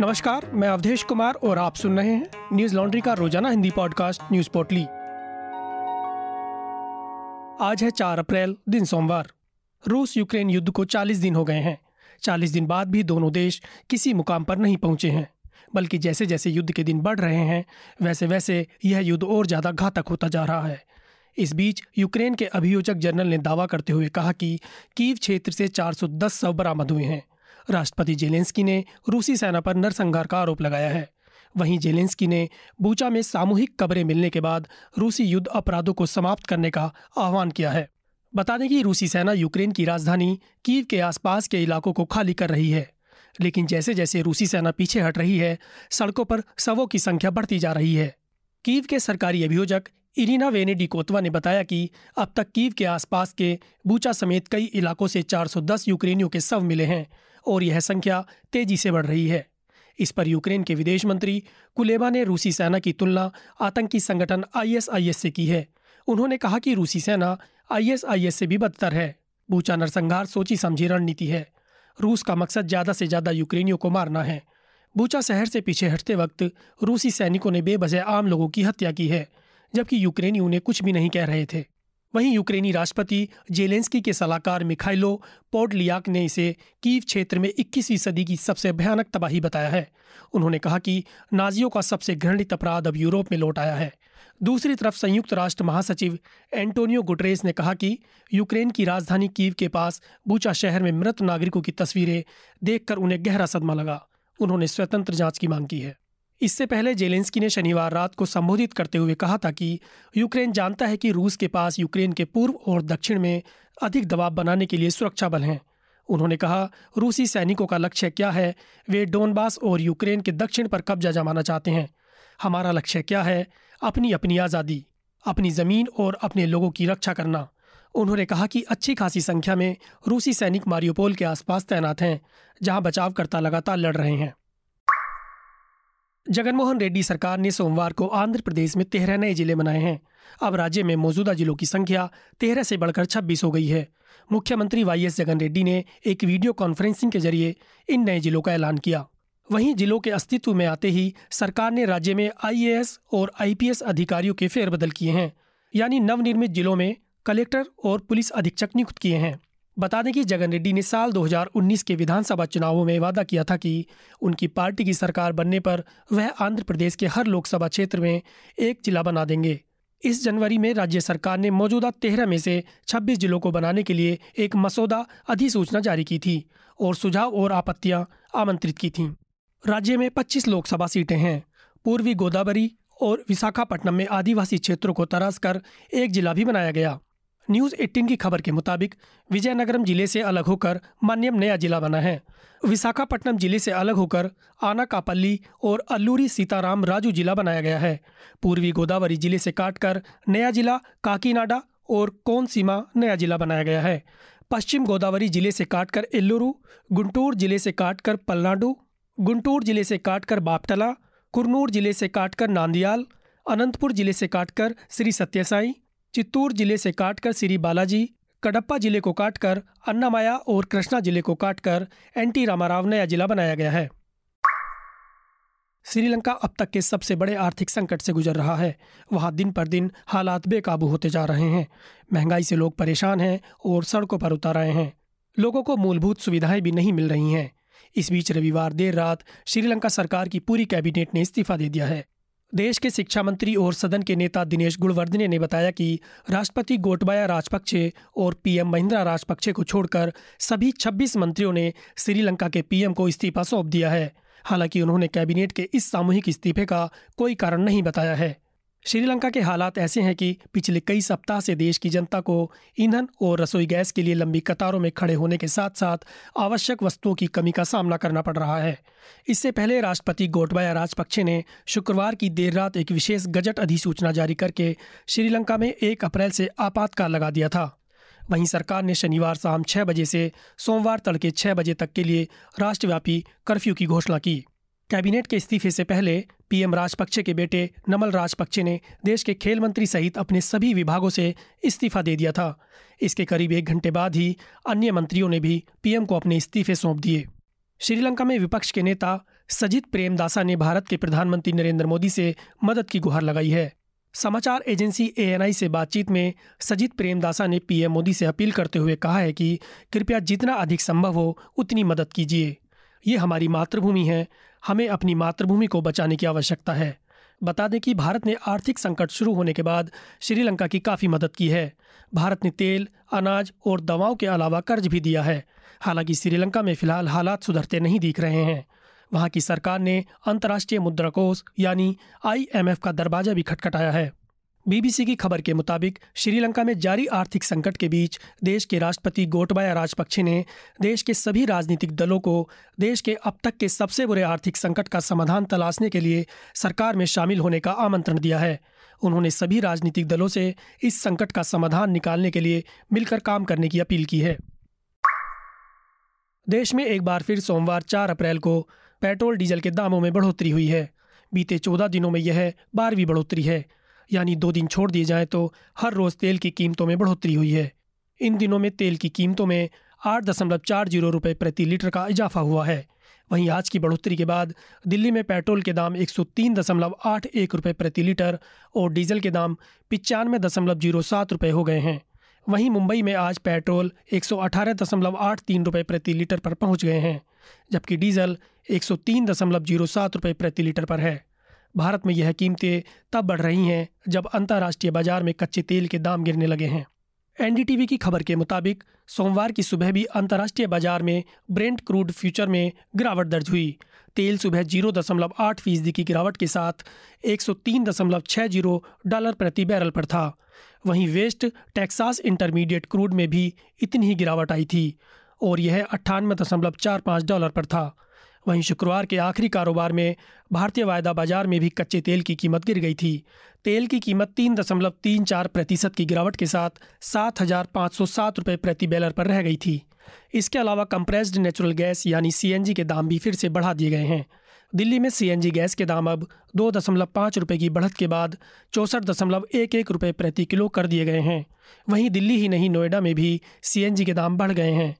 नमस्कार, मैं अवधेश कुमार और आप सुन रहे हैं न्यूज़ लॉन्ड्री का रोज़ाना हिंदी पॉडकास्ट न्यूज़ पोर्टली। आज है चार अप्रैल, दिन सोमवार। रूस यूक्रेन युद्ध को 40 दिन हो गए हैं। 40 दिन बाद भी दोनों देश किसी मुकाम पर नहीं पहुँचे हैं, बल्कि जैसे जैसे युद्ध के दिन बढ़ रहे हैं वैसे वैसे यह युद्ध और ज़्यादा घातक होता जा रहा है। इस बीच, यूक्रेन के अभियोजक जनरल ने दावा करते हुए कहा कि, कीव क्षेत्र से 410 शव बरामद हुए हैं। राष्ट्रपति जेलेंस्की ने रूसी सेना पर नरसंहार का आरोप लगाया है। वहीं जेलेंस्की ने बूचा में सामूहिक कब्रें मिलने के बाद रूसी युद्ध अपराधों को समाप्त करने का आह्वान किया है। बता दें कि रूसी सेना यूक्रेन की राजधानी कीव के आसपास के इलाकों को खाली कर रही है। लेकिन जैसे जैसे रूसी सेना पीछे हट रही है, सड़कों पर शवों की संख्या बढ़ती जा रही है। कीव के सरकारी अभियोजक इरीना वेनेडी कोतवा ने बताया कि अब तक कीव के आसपास के बूचा समेत कई इलाकों से 410 यूक्रेनियों के शव मिले हैं। और यह संख्या तेज़ी से बढ़ रही है। इस पर यूक्रेन के विदेश मंत्री कुलेबा ने रूसी सेना की तुलना आतंकी संगठन आईएसआईएस से की है। उन्होंने कहा कि रूसी सेना आईएसआईएस से भी बदतर है। बूचा नरसंहार सोची समझी रणनीति है। रूस का मकसद ज़्यादा से ज़्यादा यूक्रेनियों को मारना है। बूचा शहर से पीछे हटते वक्त रूसी सैनिकों ने बेबजह आम लोगों की हत्या की है, जबकि यूक्रेनी उन्हें कुछ भी नहीं कह रहे थे। वहीं यूक्रेनी राष्ट्रपति जेलेंस्की के सलाहकार मिखाइलो पोडलियाक ने इसे कीव क्षेत्र में 21वीं सदी की सबसे भयानक तबाही बताया है। उन्होंने कहा कि नाजियों का सबसे घृणित अपराध अब यूरोप में लौट आया है। दूसरी तरफ़ संयुक्त राष्ट्र महासचिव एंटोनियो गुटरेस ने कहा कि यूक्रेन की राजधानी कीव के पास बूचा शहर में मृत नागरिकों की तस्वीरें देखकर उन्हें गहरा सदमा लगा। उन्होंने स्वतंत्र जाँच की मांग की है। इससे पहले जेलेंस्की ने शनिवार रात को संबोधित करते हुए कहा था कि यूक्रेन जानता है कि रूस के पास यूक्रेन के पूर्व और दक्षिण में अधिक दबाव बनाने के लिए सुरक्षा बल हैं। उन्होंने कहा, रूसी सैनिकों का लक्ष्य क्या है? वे डोनबास और यूक्रेन के दक्षिण पर कब्जा जमाना चाहते हैं। हमारा लक्ष्य क्या है? अपनी अपनी आज़ादी, अपनी ज़मीन और अपने लोगों की रक्षा करना। उन्होंने कहा कि अच्छी खासी संख्या में रूसी सैनिक मारियोपोल के आसपास तैनात हैं, जहाँ बचावकर्ता लगातार लड़ रहे हैं। जगनमोहन रेड्डी सरकार ने सोमवार को आंध्र प्रदेश में तेरह नए ज़िले बनाए हैं। अब राज्य में मौजूदा जिलों की संख्या तेरह से बढ़कर छब्बीस हो गई है। मुख्यमंत्री वाई एस जगन रेड्डी ने एक वीडियो कॉन्फ्रेंसिंग के ज़रिए इन नए जिलों का ऐलान किया। वहीं जिलों के अस्तित्व में आते ही सरकार ने राज्य में आईएएस और आईपीएस अधिकारियों के फेरबदल किए हैं, यानी नवनिर्मित जिलों में कलेक्टर और पुलिस अधीक्षक नियुक्त किए हैं। बता दें कि जगन रेड्डी ने साल 2019 के विधानसभा चुनावों में वादा किया था कि उनकी पार्टी की सरकार बनने पर वह आंध्र प्रदेश के हर लोकसभा क्षेत्र में एक जिला बना देंगे। इस जनवरी में राज्य सरकार ने मौजूदा तेरह में से 26 जिलों को बनाने के लिए एक मसौदा अधिसूचना जारी की थी और सुझाव और आपत्तियाँ आमंत्रित की थीं। राज्य में 25 लोकसभा सीटें हैं। पूर्वी गोदावरी और विशाखापट्टनम में आदिवासी क्षेत्रों को तराश कर एक जिला भी बनाया गया। न्यूज़ 18 की खबर के मुताबिक, विजयनगरम ज़िले से अलग होकर मान्यम नया जिला बना है। विशाखापट्टनम ज़िले से अलग होकर आनाकापल्ली और अल्लूरी सीताराम राजू जिला बनाया गया है। पूर्वी गोदावरी ज़िले से काटकर नया जिला काकीनाडा और कोनसीमा नया जिला बनाया गया है। पश्चिम गोदावरी ज़िले से काटकर एल्लुरु, गुंटूर ज़िले से काटकर पलनाडु, गुंटूर ज़िले से काटकर बापटला, कुरनूर ज़िले से काटकर नांदियाल, अनंतपुर ज़िले से काटकर श्री सत्यसाई चित्तूर ज़िले से काटकर श्री बालाजी, कडप्पा ज़िले को काटकर अन्नामाया और कृष्णा ज़िले को काटकर एनटी रामाराव नया जिला बनाया गया है। श्रीलंका अब तक के सबसे बड़े आर्थिक संकट से गुजर रहा है। वहाँ दिन पर दिन हालात बेकाबू होते जा रहे हैं। महँगाई से लोग परेशान हैं और सड़कों पर उतर आए हैं। लोगों को मूलभूत सुविधाएँ भी नहीं मिल रही हैं। इस बीच रविवार देर रात श्रीलंका सरकार की पूरी कैबिनेट ने इस्तीफा दे दिया है। देश के शिक्षा मंत्री और सदन के नेता दिनेश गुणवर्धने ने बताया कि राष्ट्रपति गोटबाया राजपक्षे और पीएम महिंद्रा राजपक्षे को छोड़कर सभी 26 मंत्रियों ने श्रीलंका के पीएम को इस्तीफा सौंप दिया है। हालाँकि उन्होंने कैबिनेट के इस सामूहिक इस्तीफे का कोई कारण नहीं बताया है। श्रीलंका के हालात ऐसे हैं कि पिछले कई सप्ताह से देश की जनता को ईंधन और रसोई गैस के लिए लंबी कतारों में खड़े होने के साथ साथ आवश्यक वस्तुओं की कमी का सामना करना पड़ रहा है। इससे पहले राष्ट्रपति गोटबाया राजपक्षे ने शुक्रवार की देर रात एक विशेष गजट अधिसूचना जारी करके श्रीलंका में एक अप्रैल से आपातकाल लगा दिया था। वहीं सरकार ने शनिवार शाम छह बजे से सोमवार तड़के छह बजे तक के लिए राष्ट्रव्यापी कर्फ्यू की घोषणा की। कैबिनेट के इस्तीफे से पहले पीएम राजपक्षे के बेटे नमल राजपक्षे ने देश के खेल मंत्री सहित अपने सभी विभागों से इस्तीफा दे दिया था। इसके करीब एक घंटे बाद ही अन्य मंत्रियों ने भी पीएम को अपने इस्तीफे सौंप दिए। श्रीलंका में विपक्ष के नेता सजित प्रेमदासा ने भारत के प्रधानमंत्री नरेंद्र मोदी से मदद की गुहार लगाई है। समाचार एजेंसी एएनआई से बातचीत में सजित प्रेमदासा ने पीएम मोदी से अपील करते हुए कहा है कि कृपया जितना अधिक संभव हो, उतनी मदद कीजिए। ये हमारी मातृभूमि है हमें अपनी मातृभूमि को बचाने की आवश्यकता है। बता दें कि भारत ने आर्थिक संकट शुरू होने के बाद श्रीलंका की काफ़ी मदद की है। भारत ने तेल, अनाज और दवाओं के अलावा कर्ज भी दिया है। हालाँकि श्रीलंका में फ़िलहाल हालात सुधरते नहीं दिख रहे हैं। वहाँ की सरकार ने अंतर्राष्ट्रीय मुद्रा कोष यानी आईएमएफ का दरवाज़ा भी खटखटाया है। बीबीसी की खबर के मुताबिक, श्रीलंका में जारी आर्थिक संकट के बीच देश के राष्ट्रपति गोटबाया राजपक्षे ने देश के सभी राजनीतिक दलों को देश के अब तक के सबसे बुरे आर्थिक संकट का समाधान तलाशने के लिए सरकार में शामिल होने का आमंत्रण दिया है। उन्होंने सभी राजनीतिक दलों से इस संकट का समाधान निकालने के लिए मिलकर काम करने की अपील की है। देश में एक बार फिर सोमवार चार अप्रैल को पेट्रोल, डीजल के दामों में बढ़ोतरी हुई है। बीते चौदह दिनों में यह बारहवीं बढ़ोतरी है। यानी दो दिन छोड़ दिए जाएँ तो हर रोज़ तेल की कीमतों में बढ़ोतरी हुई है। इन दिनों में तेल की कीमतों में आठ दशमलव चार ज़ीरो रुपये प्रति लीटर का इजाफा हुआ है। वहीं आज की बढ़ोतरी के बाद दिल्ली में पेट्रोल के दाम एक सौ तीन दशमलव आठ एक रुपये प्रति लीटर और डीजल के दाम पिचानवे दशमलव ज़ीरो सात रुपये हो गए हैं। वहीं मुंबई में आज पेट्रोल एक सौ अठारह दशमलव आठ तीन रुपये प्रति लीटर पर पहुँच गए हैं, जबकि डीजल एक सौ तीन दशमलव ज़ीरो सात रुपये प्रति लीटर पर है। भारत में यह कीमतें तब बढ़ रही हैं जब अंतर्राष्ट्रीय बाज़ार में कच्चे तेल के दाम गिरने लगे हैं। एनडीटीवी की खबर के मुताबिक, सोमवार की सुबह भी अंतर्राष्ट्रीय बाज़ार में ब्रेंट क्रूड फ्यूचर में गिरावट दर्ज हुई। तेल सुबह ज़ीरो दशमलव आठ फ़ीसदी की गिरावट के साथ एक सौ तीन दशमलव छः ज़ीरो डॉलर प्रति बैरल पर था। वहीं वेस्ट टेक्सास इंटरमीडिएट क्रूड में भी इतनी ही गिरावट आई थी और यह अट्ठानवे दशमलव चार पाँच डॉलर पर था। वहीं शुक्रवार के आखिरी कारोबार में भारतीय वायदा बाज़ार में भी कच्चे तेल की कीमत गिर गई थी। तेल की कीमत तीन दशमलव तीन चार प्रतिशत की गिरावट के साथ सात हज़ार पाँच सौ सात रुपये प्रति बैलर पर रह गई थी। इसके अलावा कंप्रेस्ड नेचुरल गैस यानी सीएनजी के दाम भी फिर से बढ़ा दिए गए हैं। दिल्ली में सीएनजी गैस के दाम अब दो दशमलव पाँच रुपये की बढ़त के बाद चौंसठ दशमलव एक एक रुपये प्रति किलो कर दिए गए हैं। वहीं दिल्ली ही नहीं, नोएडा में भी सीएनजी के दाम बढ़ गए हैं।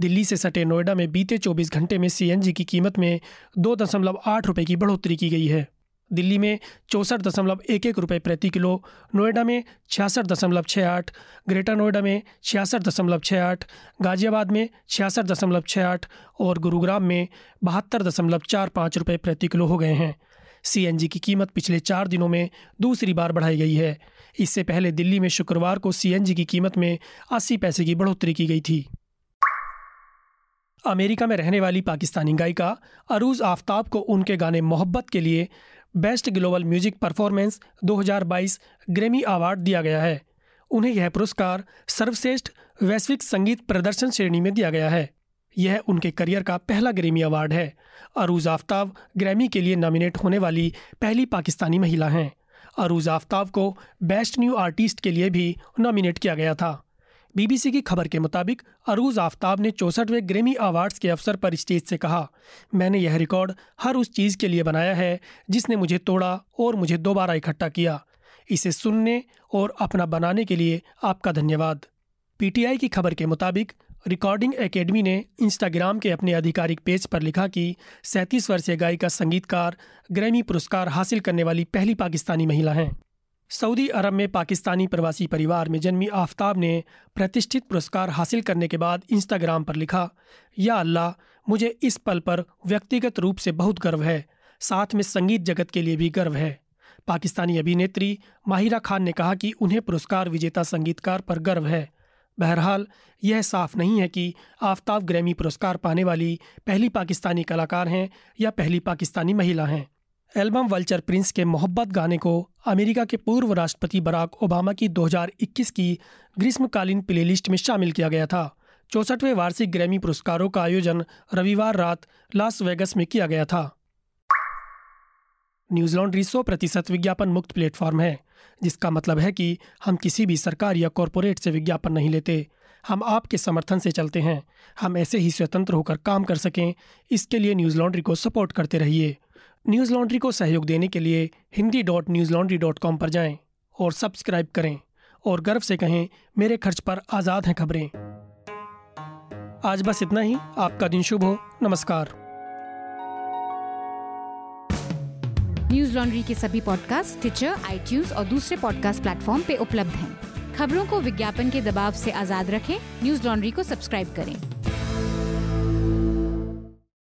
दिल्ली से सटे नोएडा में बीते 24 घंटे में सीएनजी की कीमत में दो दशमलव आठ रुपये की बढ़ोतरी की गई है। दिल्ली में चौंसठ दशमलव एक एक रुपये प्रति किलो, नोएडा में छियासठ दशमलव छः आठ, ग्रेटर नोएडा में छियासठ दशमलव छः आठ, गाजियाबाद में छियासठ दशमलव छः आठ और गुरुग्राम में बहत्तर दशमलव चार पाँच रुपये प्रति किलो हो गए हैं। सीएनजी की कीमत पिछले चार दिनों में दूसरी बार बढ़ाई गई है। इससे पहले दिल्ली में शुक्रवार को सीएनजी की कीमत में अस्सी पैसे की बढ़ोतरी की गई थी। अमेरिका में रहने वाली पाकिस्तानी गायिका अरूज आफ्ताब को उनके गाने मोहब्बत के लिए best global music performance 2022 Grammy award दिया गया है। उन्हें यह पुरस्कार सर्वश्रेष्ठ वैश्विक संगीत प्रदर्शन श्रेणी में दिया गया है। यह उनके करियर का पहला ग्रेमी अवार्ड है। अरूज आफ्ताब ग्रैमी के लिए नॉमिनेट होने वाली पहली पाकिस्तानी महिला हैं। अरूज आफ्ताब को बेस्ट न्यू आर्टिस्ट के लिए भी नॉमिनेट किया गया था। बीबीसी की खबर के मुताबिक अरूज आफ्ताब ने चौसठवें ग्रेमी अवार्ड्स के अवसर पर स्टेज से कहा, मैंने यह रिकॉर्ड हर उस चीज़ के लिए बनाया है जिसने मुझे तोड़ा और मुझे दोबारा इकट्ठा किया। इसे सुनने और अपना बनाने के लिए आपका धन्यवाद। पीटीआई की खबर के मुताबिक रिकॉर्डिंग एकेडमी ने इंस्टाग्राम के अपने आधिकारिक पेज पर लिखा कि सैंतीस वर्षीय गायिका संगीतकार ग्रैमी पुरस्कार हासिल करने वाली पहली पाकिस्तानी महिला हैं। सऊदी अरब में पाकिस्तानी प्रवासी परिवार में जन्मी आफ्ताब ने प्रतिष्ठित पुरस्कार हासिल करने के बाद इंस्टाग्राम पर लिखा, या अल्लाह, मुझे इस पल पर व्यक्तिगत रूप से बहुत गर्व है, साथ में संगीत जगत के लिए भी गर्व है। पाकिस्तानी अभिनेत्री माहिरा खान ने कहा कि उन्हें पुरस्कार विजेता संगीतकार पर गर्व है। बहरहाल, यह साफ़ नहीं है कि आफ्ताब ग्रैमी पुरस्कार पाने वाली पहली पाकिस्तानी कलाकार हैं या पहली पाकिस्तानी महिला हैं। एल्बम वल्चर प्रिंस के मोहब्बत गाने को अमेरिका के पूर्व राष्ट्रपति बराक ओबामा की 2021 की ग्रीष्मकालीन प्लेलिस्ट में शामिल किया गया था। चौसठवें वार्षिक ग्रैमी पुरस्कारों का आयोजन रविवार रात लास वेगस में किया गया था। न्यूज़ लॉन्ड्री सौ प्रतिशत विज्ञापन मुक्त प्लेटफॉर्म है, जिसका मतलब है कि हम किसी भी सरकार या कॉरपोरेट से विज्ञापन नहीं लेते। हम आपके समर्थन से चलते हैं। हम ऐसे ही स्वतंत्र होकर काम कर सकें। इसके लिए न्यूज़ लॉन्ड्री को सपोर्ट करते रहिए। न्यूज़ लॉन्ड्री को सहयोग देने के लिए Hindi dot Newslaundry dot com पर जाएँ और सब्सक्राइब करें और गर्व से कहें, मेरे खर्च पर आज़ाद हैं खबरें। आज बस इतना ही, आपका दिन शुभ हो, नमस्कार। न्यूज़ लॉन्ड्री के सभी पॉडकास्ट ट्विटर आई और दूसरे पॉडकास्ट प्लेटफॉर्म पे उपलब्ध हैं। खबरों को विज्ञापन के दबाव से आज़ाद रखें, न्यूज़ लॉन्ड्री को सब्सक्राइब करें।